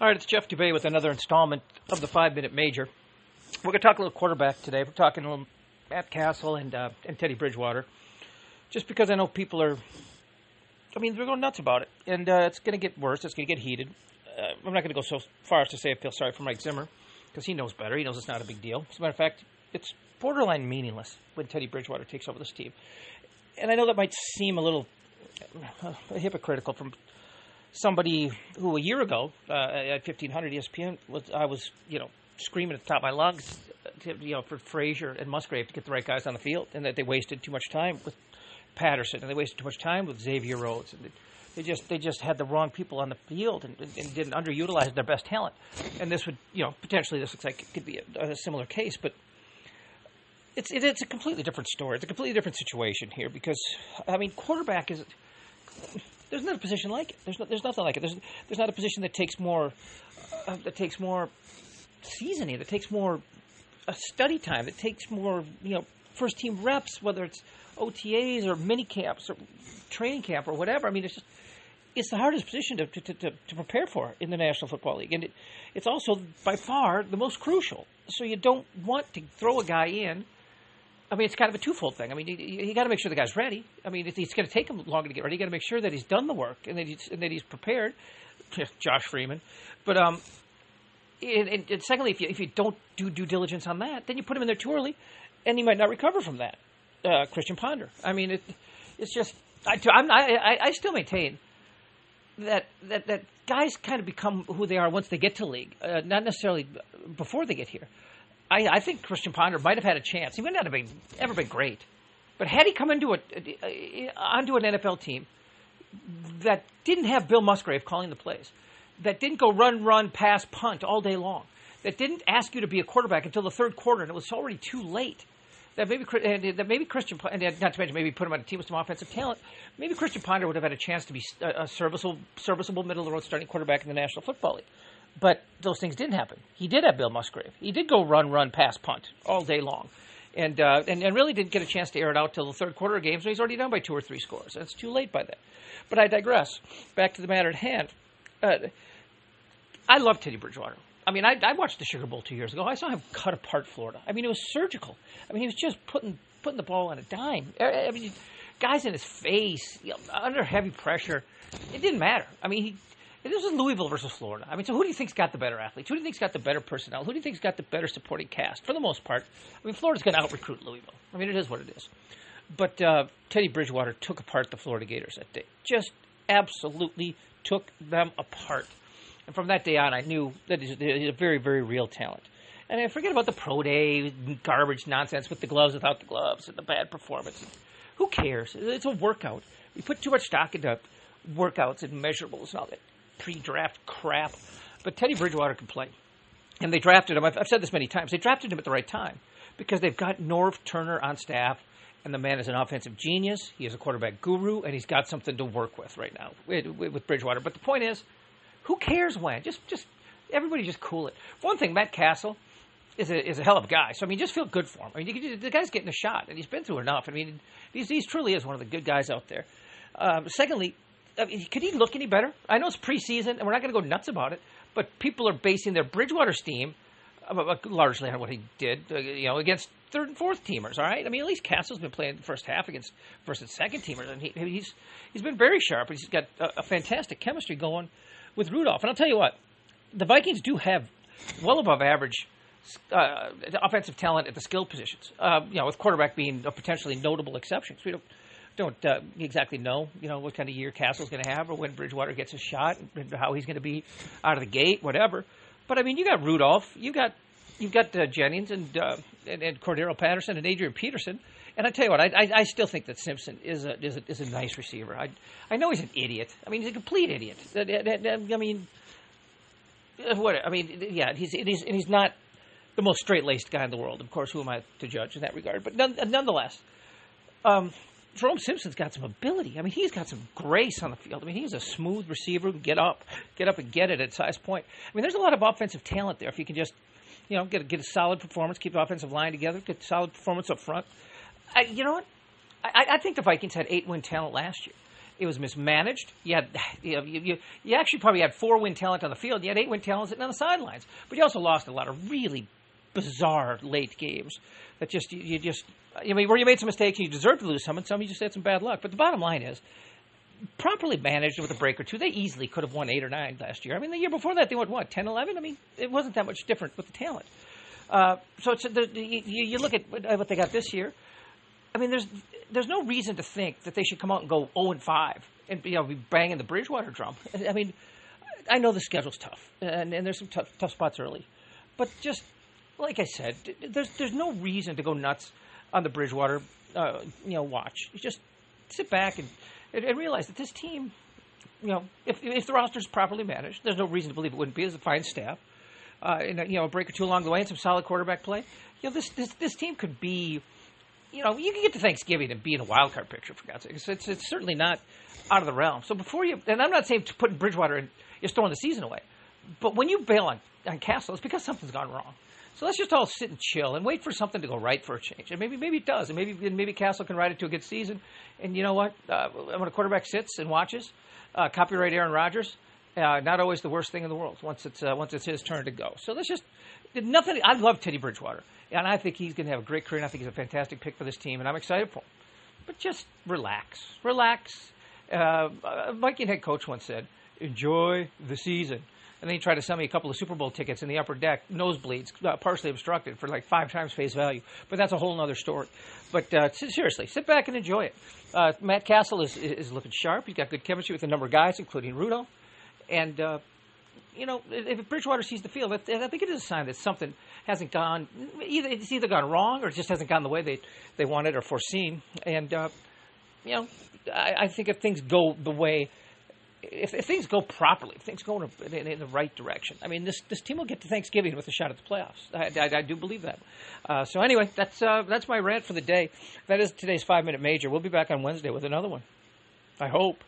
All right, it's Jeff Dubay with another installment of the Five Minute Major. We're going to talk a little quarterback today. We're talking a little Matt Cassel and uh, and Teddy Bridgewater, just because I know people are. I mean, they're going nuts about it, and uh, it's going to get worse. It's going to get heated. Uh, I'm not going to go so far as to say I feel sorry for Mike Zimmer, because he knows better. He knows it's not a big deal. As a matter of fact, it's borderline meaningless when Teddy Bridgewater takes over this team. And I know that might seem a little uh, hypocritical from somebody who a year ago uh, at 1500 ESPN was I was you know screaming at the top of my lungs to, you know for Frazier and Musgrave to get the right guys on the field and that they wasted too much time with Patterson and they wasted too much time with Xavier Rhodes and they just they just had the wrong people on the field and, and didn't underutilize their best talent. And this would you know potentially this looks like it could be a, a similar case but it's it, it's a completely different story. It's a completely different situation here because I mean quarterback is there's not a position like it. There's no, there's nothing like it. There's there's not a position that takes more uh, that takes more seasoning. That takes more uh, study time. That takes more you know first team reps, whether it's OTAs or mini camps or training camp or whatever. I mean, it's just it's the hardest position to, to, to, to prepare for in the National Football League, and it, it's also by far the most crucial. So you don't want to throw a guy in I mean, it's kind of a twofold thing. I mean, you, you got to make sure the guy's ready. I mean, it's going to take him longer to get ready. You got to make sure that he's done the work and that he's, and that he's prepared. Josh Freeman, but um, and, and, secondly, if you if you don't do due diligence on that, then you put him in there too early, and he might not recover from that. Uh, Christian Ponder. I mean, it, it's just I, I'm, I, I still maintain that that that guys kind of become who they are once they get to league, uh, not necessarily before they get here. I, I think Christian Ponder might have had a chance. He might not have been, ever been great, but had he come into a, uh, onto an NFL team that didn't have Bill Musgrave calling the plays, that didn't go run, run, pass, punt all day long, that didn't ask you to be a quarterback until the third quarter, and it was already too late. That maybe that maybe Christian and not to mention maybe put him on a team with some offensive talent. Maybe Christian Ponder would have had a chance to be a serviceable, serviceable middle of the road starting quarterback in the National Football League. But those things didn't happen. He did have Bill Musgrave. He did go run, run, pass, punt all day long. And, uh, and, and really didn't get a chance to air it out till the third quarter of games, so he's already done by two or three scores. It's too late by then. But I digress. Back to the matter at hand. Uh, I love Teddy Bridgewater. I mean, I, I watched the Sugar Bowl two years ago. I saw him cut apart Florida. I mean, it was surgical. I mean, he was just putting putting the ball on a dime. I mean, guys in his face, you know, under heavy pressure. It didn't matter. I mean, he this is Louisville versus Florida. I mean, so who do you think's got the better athletes? Who do you think's got the better personnel? Who do you think's got the better supporting cast? For the most part, I mean, Florida's going to out recruit Louisville. I mean, it is what it is. But uh, Teddy Bridgewater took apart the Florida Gators that day. Just absolutely took them apart. And from that day on, I knew that he's a very, very real talent. And I forget about the pro day garbage nonsense with the gloves without the gloves and the bad performance. Who cares? It's a workout. We put too much stock into workouts and measurables and all that pre-draft crap. But Teddy Bridgewater can play, and they drafted him. I've, I've said this many times. They drafted him at the right time because they've got Norv Turner on staff, and the man is an offensive genius. He is a quarterback guru, and he's got something to work with right now with, with Bridgewater. But the point is, who cares when? Just, just everybody, just cool it. one thing, Matt Cassel is a is a hell of a guy. So I mean, just feel good for him. I mean, you, the guy's getting a shot, and he's been through enough. I mean, he's, he's truly is one of the good guys out there. Um, secondly, I mean, could he look any better? I know it's preseason, and we're not going to go nuts about it, but people are basing their Bridgewater steam uh, largely on what he did, uh, you know, against third and fourth teamers. All right, I mean, at least Cassel's been playing the first half against first and second teamers, and he, he's he's been very sharp. He's got a, a fantastic chemistry going with Rudolph. And I'll tell you what, the Vikings do have well above average uh, offensive talent at the skill positions. Uh, you know, with quarterback being a potentially notable exception. We don't don't uh, exactly know, you know, what kind of year Cassel's going to have or when Bridgewater gets a shot and how he's going to be out of the gate, whatever. But I mean, you got Rudolph, you got you've got uh, Jennings and, uh, and and Cordarrelle Patterson and Adrian Peterson. And I tell you what, I, I, I still think that Simpson is a, is a is a nice receiver. I I know he's an idiot. I mean, he's a complete idiot. Uh, uh, uh, I mean, uh, what I mean, yeah, he's he's and he's not the most straight laced guy in the world. Of course, who am I to judge in that regard? But none, nonetheless, um, Jerome Simpson's got some ability. I mean, he's got some grace on the field. I mean, he's a smooth receiver who can get up, get up and get it at size point. I mean, there's a lot of offensive talent there if you can just, you know, get a, get a solid performance, keep the offensive line together, get solid performance up front. I, you know what? I, I think the Vikings had eight win talent last year. It was mismanaged. You had, you, know, you, you, you actually probably had four win talent on the field. You had eight win talent sitting on the sidelines. But you also lost a lot of really bizarre late games that just you, you just I mean where you made some mistakes and you deserved to lose some, and some you just had some bad luck. But the bottom line is, properly managed with a break or two, they easily could have won eight or nine last year. I mean, the year before that, they went what 10, 11? I mean, it wasn't that much different with the talent. Uh, so it's, the, you, you look at what they got this year. I mean, there's there's no reason to think that they should come out and go 0 and 5 and you know be banging the Bridgewater drum. I mean, I know the schedule's tough and, and there's some tough, tough spots early, but just like I said, there's there's no reason to go nuts on the Bridgewater uh, you know watch. Just sit back and, and, realize that this team, you know, if if the roster's properly managed, there's no reason to believe it wouldn't be. There's a fine staff, uh, and you know, a break or two along the way, and some solid quarterback play. You know, this this this team could be you know, you can get to Thanksgiving and be in a wild card picture for God's sake. It's, it's, it's, certainly not out of the realm. So before you, and I'm not saying to put Bridgewater in, you're throwing the season away, but when you bail on, on Cassel, it's because something's gone wrong. So let's just all sit and chill and wait for something to go right for a change. And maybe maybe it does, and maybe maybe Cassel can ride it to a good season. And you know what? Uh, when a quarterback sits and watches, uh, copyright Aaron Rodgers. Uh, not always the worst thing in the world once it's uh, once it's his turn to go. So let's just nothing. I love Teddy Bridgewater and I think he's going to have a great career. And I think he's a fantastic pick for this team, and I'm excited for him. But just relax, relax. Uh, Viking head coach once said, "Enjoy the season." And then he tried to sell me a couple of Super Bowl tickets in the upper deck, nosebleeds, uh, partially obstructed, for like five times face value. But that's a whole other story. But uh, seriously, sit back and enjoy it. Uh, Matt Cassel is, is looking sharp. He's got good chemistry with a number of guys, including Rudolph. And uh, you know, if Bridgewater sees the field, I think it is a sign that something hasn't gone either. It's either gone wrong or it just hasn't gone the way they they wanted or foreseen. And uh, you know, I, I, think if things go the way, if, if things go properly, if things go in, a, in, in, the right direction, I mean, this this team will get to Thanksgiving with a shot at the playoffs. I, I, I do believe that. Uh, so anyway, that's uh, that's my rant for the day. That is today's five minute major. We'll be back on Wednesday with another one. I hope.